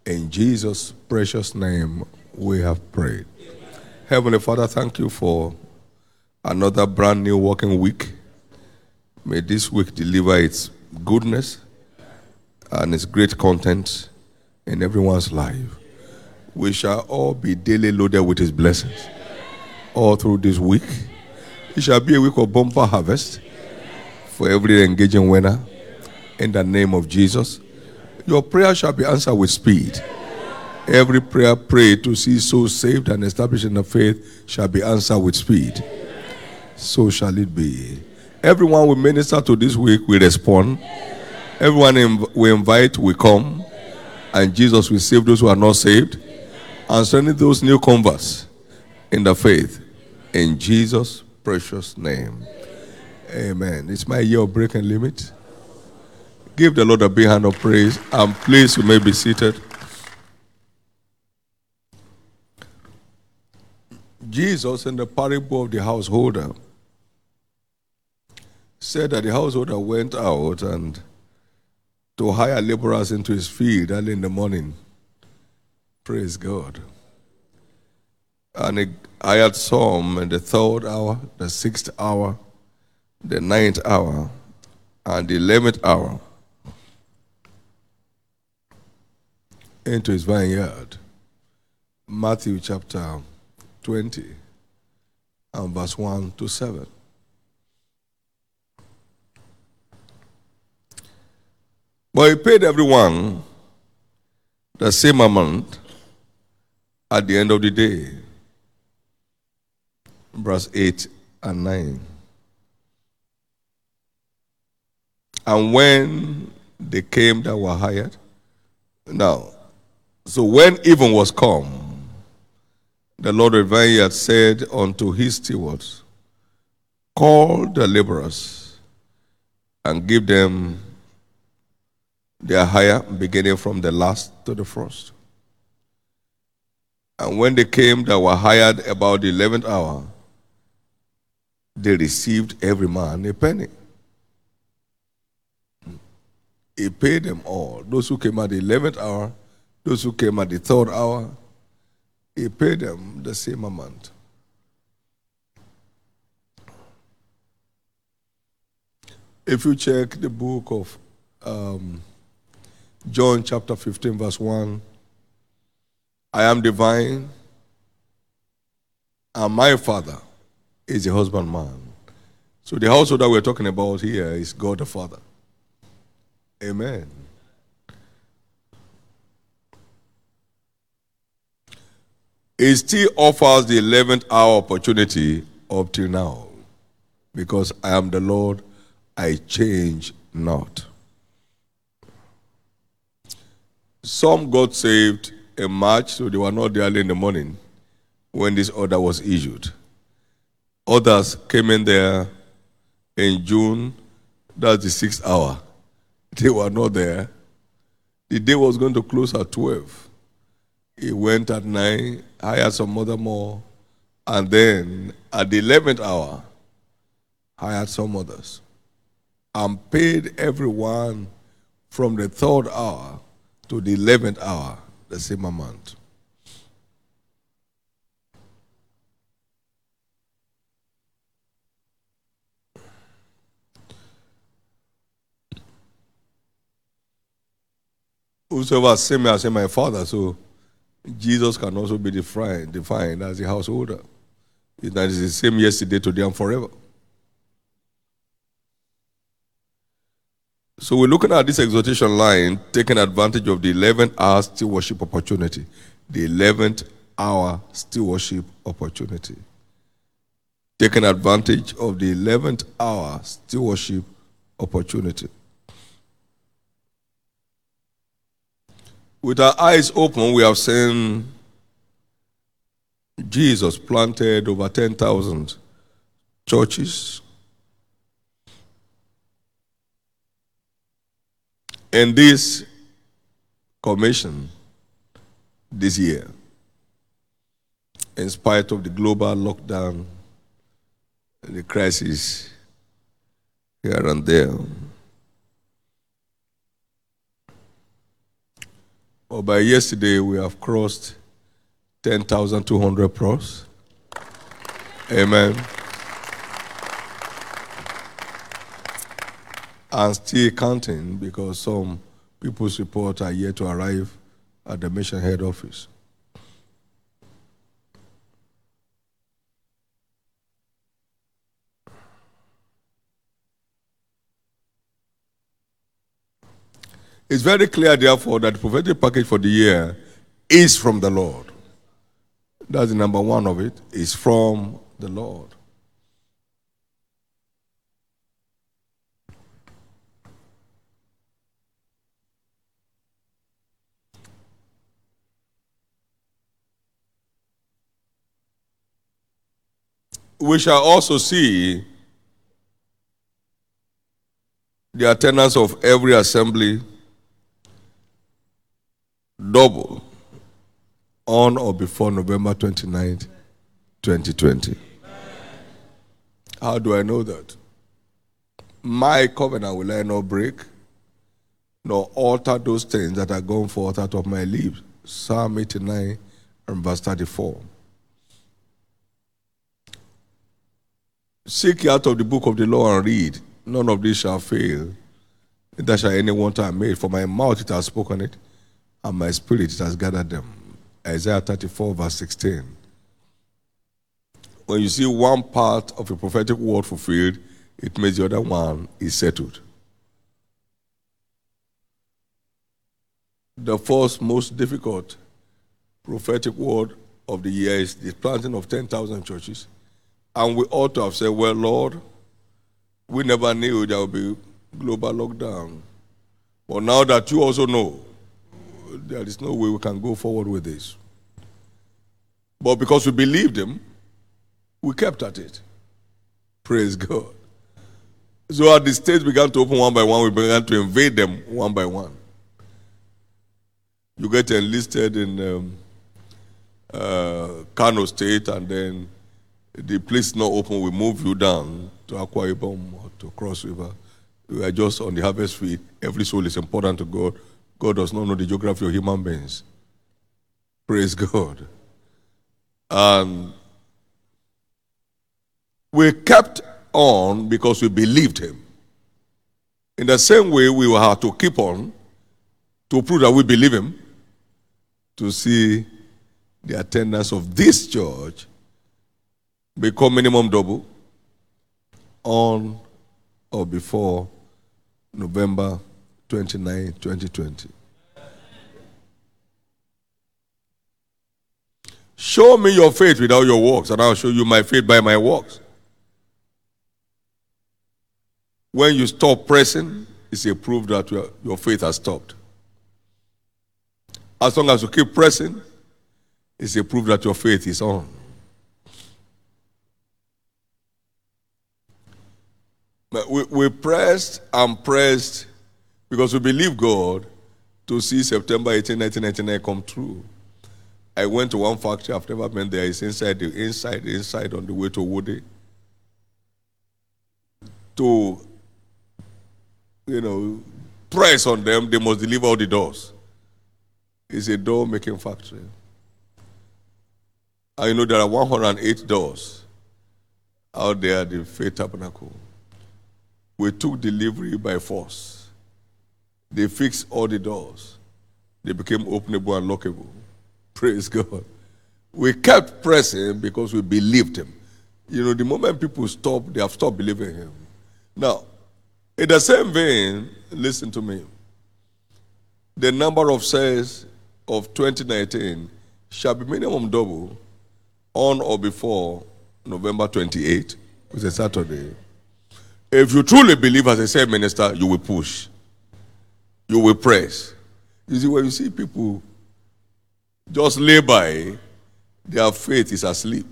K: In Jesus' precious name, we have prayed. Heavenly Father, thank you for another brand new working week. May this week deliver its goodness and its great content in everyone's life. We shall all be daily loaded with his blessings all through this week. It shall be a week of bumper harvest for every engaging winner in the name of Jesus. Your prayer shall be answered with speed. Every prayer prayed to see souls saved and established in the faith shall be answered with speed. So shall it be. Everyone we minister to this week will respond. Everyone we invite will come. And Jesus will save those who are not saved. And send those new converts in the faith. In Jesus' precious name. Amen. It's my year of breaking limit. Give the Lord a big hand of praise. And please, you may be seated. Jesus, in the parable of the householder, said that the householder went out and to hire laborers into his field early in the morning. Praise God. And he hired some in the third hour, the sixth hour, the ninth hour, and the eleventh hour into his vineyard. Matthew chapter 20 and verse 1 to 7. But he paid everyone the same amount at the end of the day. Verse 8 and 9. And when they came that were hired, now, so when even was come, the Lord of vineyard said unto his stewards, Call the laborers and give them their hire, beginning from the last to the first. And when they came that were hired about the eleventh hour, they received every man a penny. He paid them all. Those who came at the eleventh hour, those who came at the third hour, he paid them the same amount. If you check the book of um, John chapter 15, verse 1, I am divine, and my father is a husbandman. So the household that we're talking about here is God the Father. Amen. He still offers the 11th hour opportunity up till now. Because I am the Lord, I change not. Some got saved in March, so they were not there early in the morning when this order was issued. Others came in there in June, that's the sixth hour. They were not there. The day was going to close at 12. He went at 9, hired some other more, and then at the 11th hour, hired some others. And paid everyone from the third hour to the 11th hour the same amount. Whosoever seen me, I say my father. So Jesus can also be defined, defined as a householder. That is the same yesterday, today, and forever. So we're looking at this exhortation line, taking advantage of the 11th hour still worship opportunity. The 11th hour still worship opportunity. Taking advantage of the 11th hour still worship opportunity. With our eyes open, we have seen Jesus planted over 10,000 churches. In this commission this year, in spite of the global lockdown, the crisis here and there. But by yesterday, we have crossed 10,200 pros. Amen. And still counting because some people's reports are yet to arrive at the mission head office. It's very clear, therefore, that the prophetic package for the year is from the Lord. That's the number one of it, is from the Lord. We shall also see the attendance of every assembly double on or before November 29th, 2020. How do I know that? My covenant will I not break, nor alter those things that are gone forth out of my lips. Psalm 89 and verse 34. Seek out of the book of the law and read. None of these shall fail. Neither shall any one time made. For my mouth it has spoken it, and my spirit has gathered them. Isaiah 34, verse 16. When you see one part of a prophetic word fulfilled, it means the other one is settled. The first most difficult prophetic word of the year is the planting of 10,000 churches. And we ought to have said, Well, Lord, we never knew there would be global lockdown. But now that you also know, there is no way we can go forward with this. But because we believed him, we kept at it. Praise God. So as the states began to open one by one, we began to invade them one by one. You get enlisted in um, uh, Kano State, and then the place not open, we move you down to Akwa Ibom or to Cross River. We are just on the harvest field. Every soul is important to God. God does not know the geography of human beings. Praise God. And we kept on because we believed him. In the same way, we will have to keep on to prove that we believe him to see the attendance of this church become minimum double on or before November 29, 2020. Show me your faith without your works, and I'll show you my faith by my works. When you stop pressing, it's a proof that your, faith has stopped. As long as you keep pressing, it's a proof that your faith is on. We, we pressed and pressed because we believe God to see September 18, 1999 come true. I went to one factory I've never been there. It's inside the inside, inside on the way to Woody. To you know, press on them, they must deliver all the doors. It's a door making factory. I know there are 108 doors out there at the Faith Tabernacle. We took delivery by force. They fixed all the doors. They became openable and lockable. Praise God. We kept pressing because we believed him. You know, the moment people stop, they have stopped believing him. Now, in the same vein, listen to me. The number of sales of 2019 shall be minimum double on or before November 28, which is a Saturday. If you truly believe as a sales minister, you will push, you will press. You see, when you see people just lay by, their faith is asleep,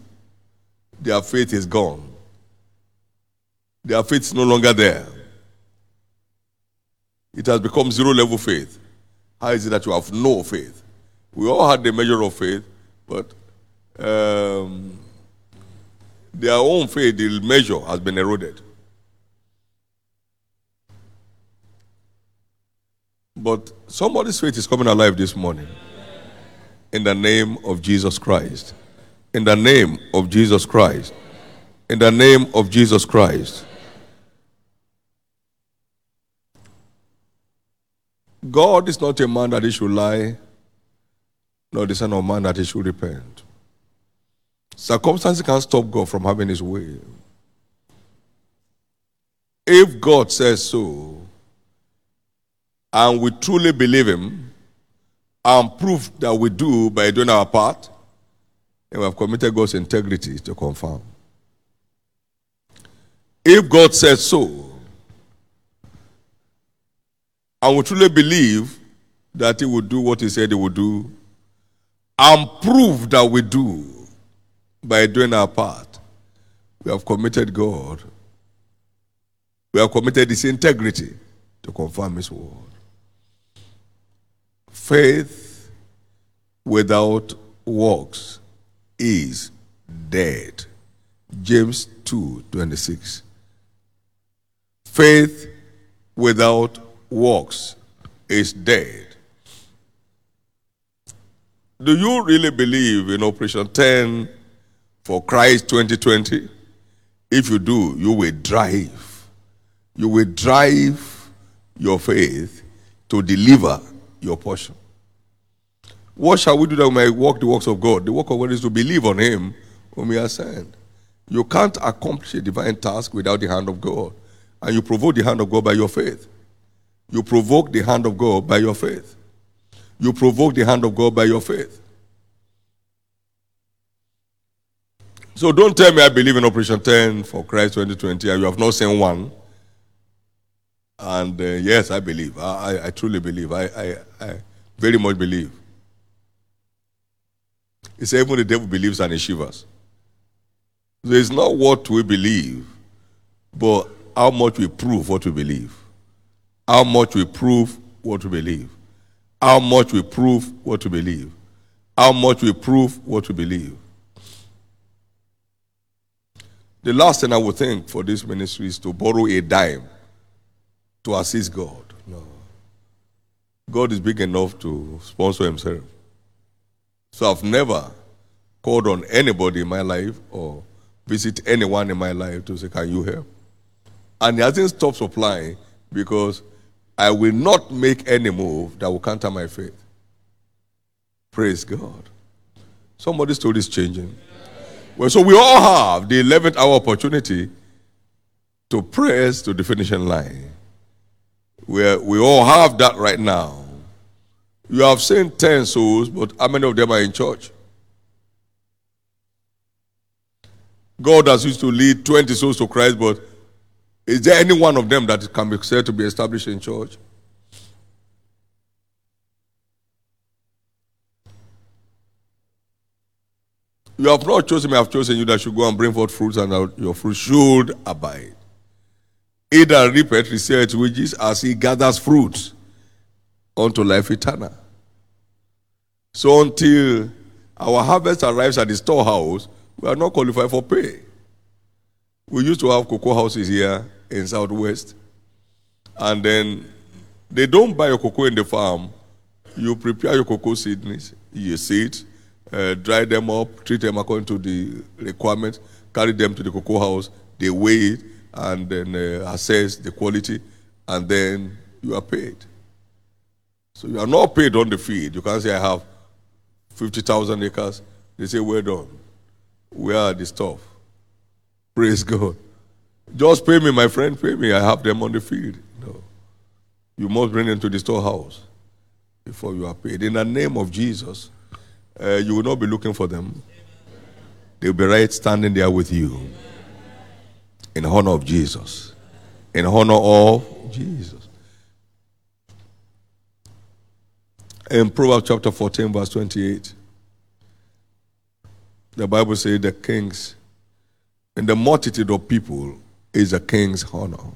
K: their faith is gone, their faith is no longer there. It has become zero level faith. How is it that you have no faith? We all had the measure of faith, but um, their own faith, the measure has been eroded. But somebody's faith is coming alive this morning. In the name of Jesus Christ. In the name of Jesus Christ. In the name of Jesus Christ. God is not a man that he should lie, nor the son of man that he should repent. Circumstances can't stop God from having his way. If God says so, and we truly believe him, and prove that we do by doing our part, then we have committed God's integrity to confirm. If God says so, and we truly believe that He will do what He said He would do, and prove that we do by doing our part, we have committed God. We have committed His integrity to confirm His word. Faith without works is dead. James 2 26. Faith without works is dead. Do you really believe in Operation 10 for Christ 2020? If you do, you will drive. You will drive your faith to deliver your portion. What shall we do that we may walk the works of God? The work of God is to believe on Him whom He has sent. You can't accomplish a divine task without the hand of God. And you provoke the hand of God by your faith. You provoke the hand of God by your faith. You provoke the hand of God by your faith. So don't tell me I believe in Operation 10 for Christ 2020 and you have not seen one. And uh, yes, I believe. I, I, I truly believe. I, I, I very much believe. He said, even the devil believes and he shivers. So it's not what we believe, but how much we prove what we believe. How much we prove what we believe. How much we prove what we believe. How much we prove what we believe. The last thing I would think for this ministry is to borrow a dime to assist God. No. God is big enough to sponsor himself. So I've never called on anybody in my life or visit anyone in my life to say, Can you help? And he hasn't stopped supplying because I will not make any move that will counter my faith. Praise God. Somebody's story is changing. Well, so we all have the 11th hour opportunity to press to the finishing line. we we all have that right now. You have seen 10 souls, but how many of them are in church? God has used to lead 20 souls to Christ, but is there any one of them that can be said to be established in church? You have not chosen me, I have chosen you that should go and bring forth fruits, and your fruit should abide. He that reapeth receiveth wages as he gathers fruit unto life eternal. So until our harvest arrives at the storehouse, we are not qualified for pay. We used to have cocoa houses here in Southwest, and then they don't buy your cocoa in the farm. You prepare your cocoa seedlings, you seed, uh, dry them up, treat them according to the requirements, carry them to the cocoa house, they weigh it, and then uh, assess the quality, and then you are paid. So you are not paid on the field. You can't say, I have 50,000 acres. They say, well done. Where are the stuff? Praise God. Just pay me, my friend, pay me. I have them on the field. No. You must bring them to the storehouse before you are paid. In the name of Jesus, uh, you will not be looking for them. They'll be right standing there with you. In honor of Jesus. In honor of Jesus. In Proverbs chapter 14, verse 28, the Bible says the kings, and the multitude of people is a king's honor.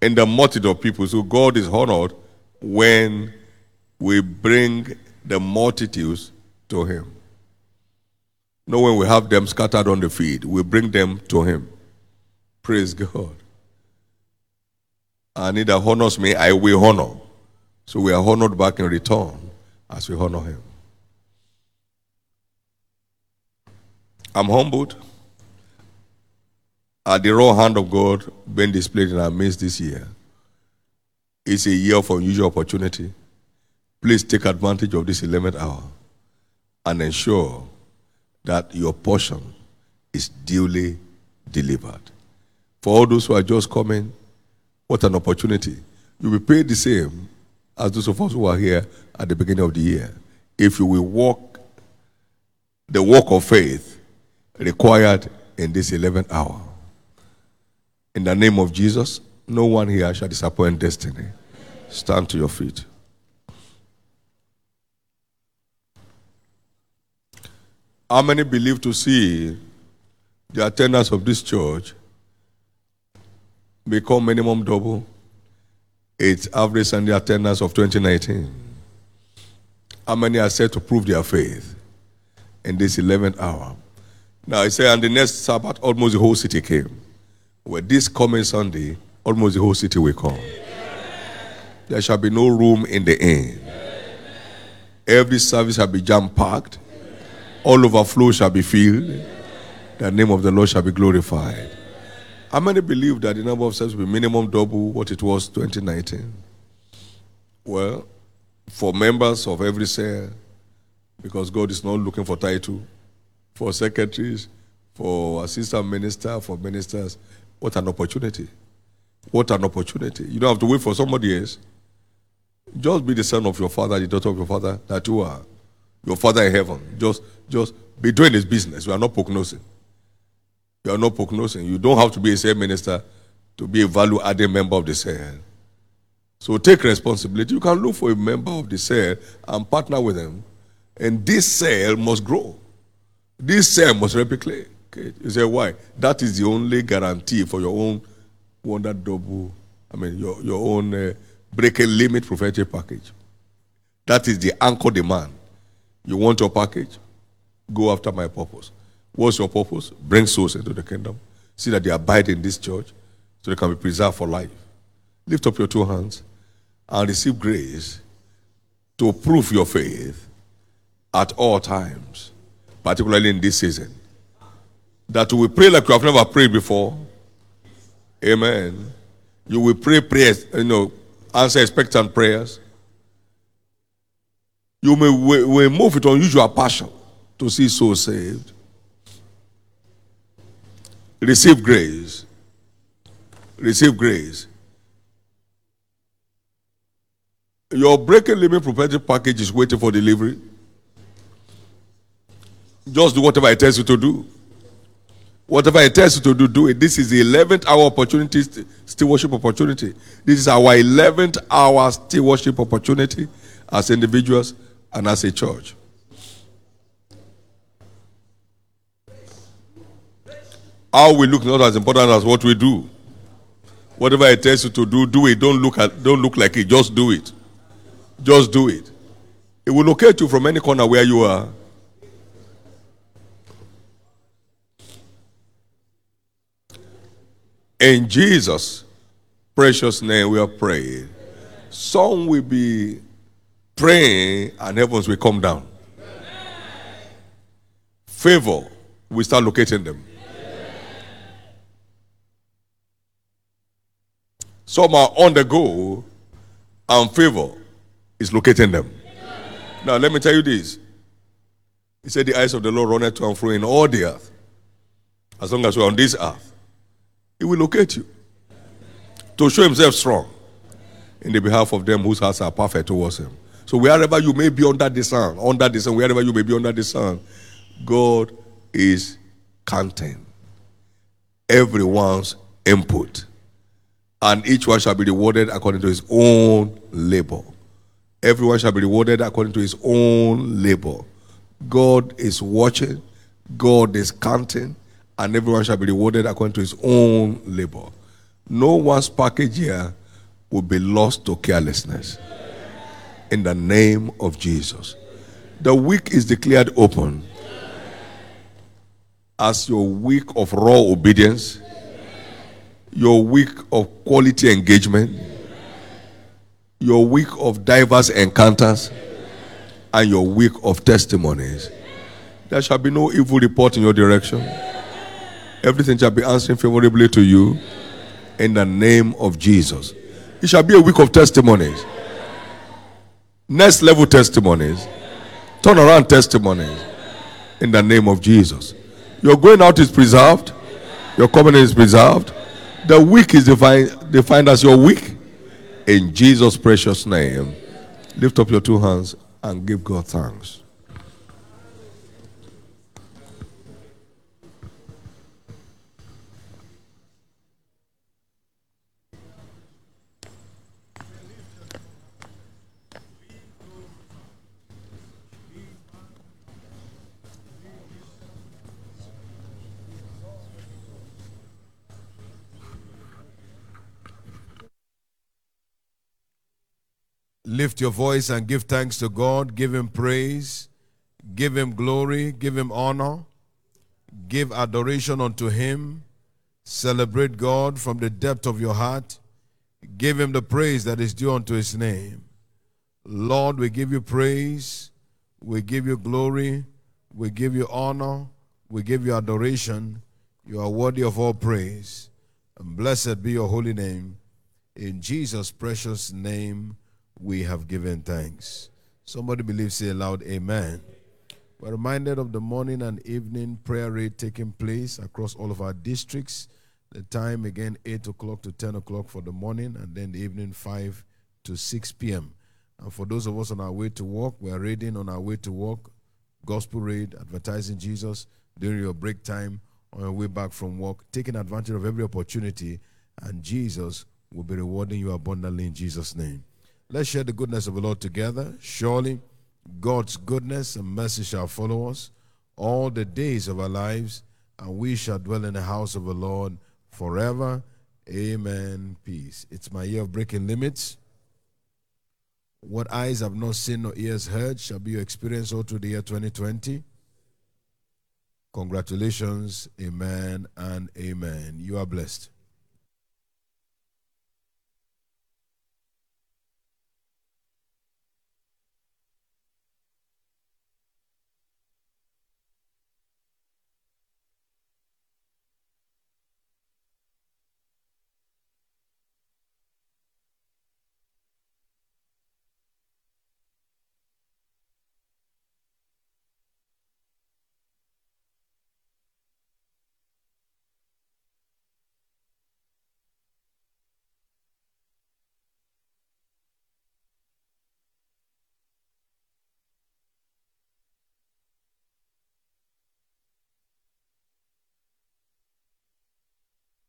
K: In the multitude of people, so God is honored when we bring the multitudes to Him. Not when we have them scattered on the field, we bring them to Him. Praise God. And he that honors me, I will honor. So we are honored back in return as we honor Him. I'm humbled at the raw hand of God being displayed in our midst this year. It's a year of unusual opportunity. Please take advantage of this 11th hour and ensure that your portion is duly delivered. For all those who are just coming, what an opportunity. You'll be paid the same as those of us who are here at the beginning of the year. If you will walk the walk of faith required in this 11th hour. In the name of Jesus, no one here shall disappoint destiny. Stand to your feet. How many believe to see the attendance of this church become minimum double its average Sunday attendance of 2019? How many are set to prove their faith in this 11th hour? Now, I say, and the next Sabbath, almost the whole city came. Well, this coming Sunday, almost the whole city will come. There shall be no room in the inn. Every service shall be jam packed. All overflow shall be filled. The name of the Lord shall be glorified. How many believe that the number of services will be minimum double what it was 2019? Well, for members of every cell, because God is not looking for title, for secretaries, for assistant minister, for ministers, what an opportunity. What an opportunity. You don't have to wait for somebody else. Just be the son of your father, the daughter of your father that you are. Your father in heaven. Just, just be doing his business. You are not prognosing. You are not prognosing. You don't have to be a cell minister to be a value added member of the cell. So take responsibility. You can look for a member of the cell and partner with them. And this cell must grow. This cell must replicate. Okay. You say, why? That is the only guarantee for your own wonder double, I mean, your, your own uh, break limit prophetic package. That is the anchor demand. You want your package? Go after my purpose. What's your purpose? Bring souls into the kingdom. See that they abide in this church so they can be preserved for life. Lift up your two hands and receive grace to prove your faith at all times, particularly in this season. That will pray like you have never prayed before. Amen. You will pray prayers, you know, answer expectant prayers. You may move with unusual passion to see souls saved. Receive grace. Receive grace. Your breaking limit prophetic package is waiting for delivery. Just do whatever it tells you to do. Whatever it tells you to do, do it. This is the 11th hour opportunity, stewardship opportunity. This is our 11th hour stewardship opportunity as individuals and as a church. How we look not as important as what we do. Whatever it tells you to do, do it. Don't look at don't look like it. Just do it. Just do it. It will locate you from any corner where you are. In Jesus' precious name, we are praying. Some will be praying and heavens will come down. Favor will start locating them. Some are on the go and favor is locating them. Now, let me tell you this. He said, The eyes of the Lord run to and fro in all the earth. As long as we're on this earth, He will locate you to show Himself strong. in the behalf of them whose hearts are perfect towards Him. So wherever you may be under the sun, under the sun, wherever you may be under the sun, God is counting everyone's input, and each one shall be rewarded according to his own labor. Everyone shall be rewarded according to his own labor. God is watching, God is counting, and everyone shall be rewarded according to his own labor. No one's package here will be lost to carelessness. In the name of Jesus. The week is declared open as your week of raw obedience, your week of quality engagement, your week of diverse encounters, and your week of testimonies. There shall be no evil report in your direction. Everything shall be answering favorably to you in the name of Jesus. It shall be a week of testimonies. Next level testimonies. Turn around testimonies in the name of Jesus. Your going out is preserved. Your coming in is preserved. The week is defined, defined as your week. In Jesus' precious name, lift up your two hands and give God thanks.
G: Lift your voice and give thanks to God. Give Him praise. Give Him glory. Give Him honor. Give adoration unto Him. Celebrate God from the depth of your heart. Give Him the praise that is due unto His name. Lord, we give you praise. We give you glory. We give you honor. We give you adoration. You are worthy of all praise. And blessed be your holy name. In Jesus' precious name we have given thanks. Somebody believes, say aloud, Amen. We're reminded of the morning and evening prayer rate taking place across all of our districts. The time again, 8 o'clock to 10 o'clock for the morning, and then the evening, 5 to 6 p.m. And for those of us on our way to work, we're reading on our way to work, gospel read, advertising Jesus during your break time on your way back from work, taking advantage of every opportunity, and Jesus will be rewarding you abundantly in Jesus' name. Let's share the goodness of the Lord together. Surely God's goodness and mercy shall follow us all the days of our lives, and we shall dwell in the house of the Lord forever. Amen. Peace. It's my year of breaking limits. What eyes have not seen nor ears heard shall be your experience all through the year 2020. Congratulations. Amen and amen. You are blessed.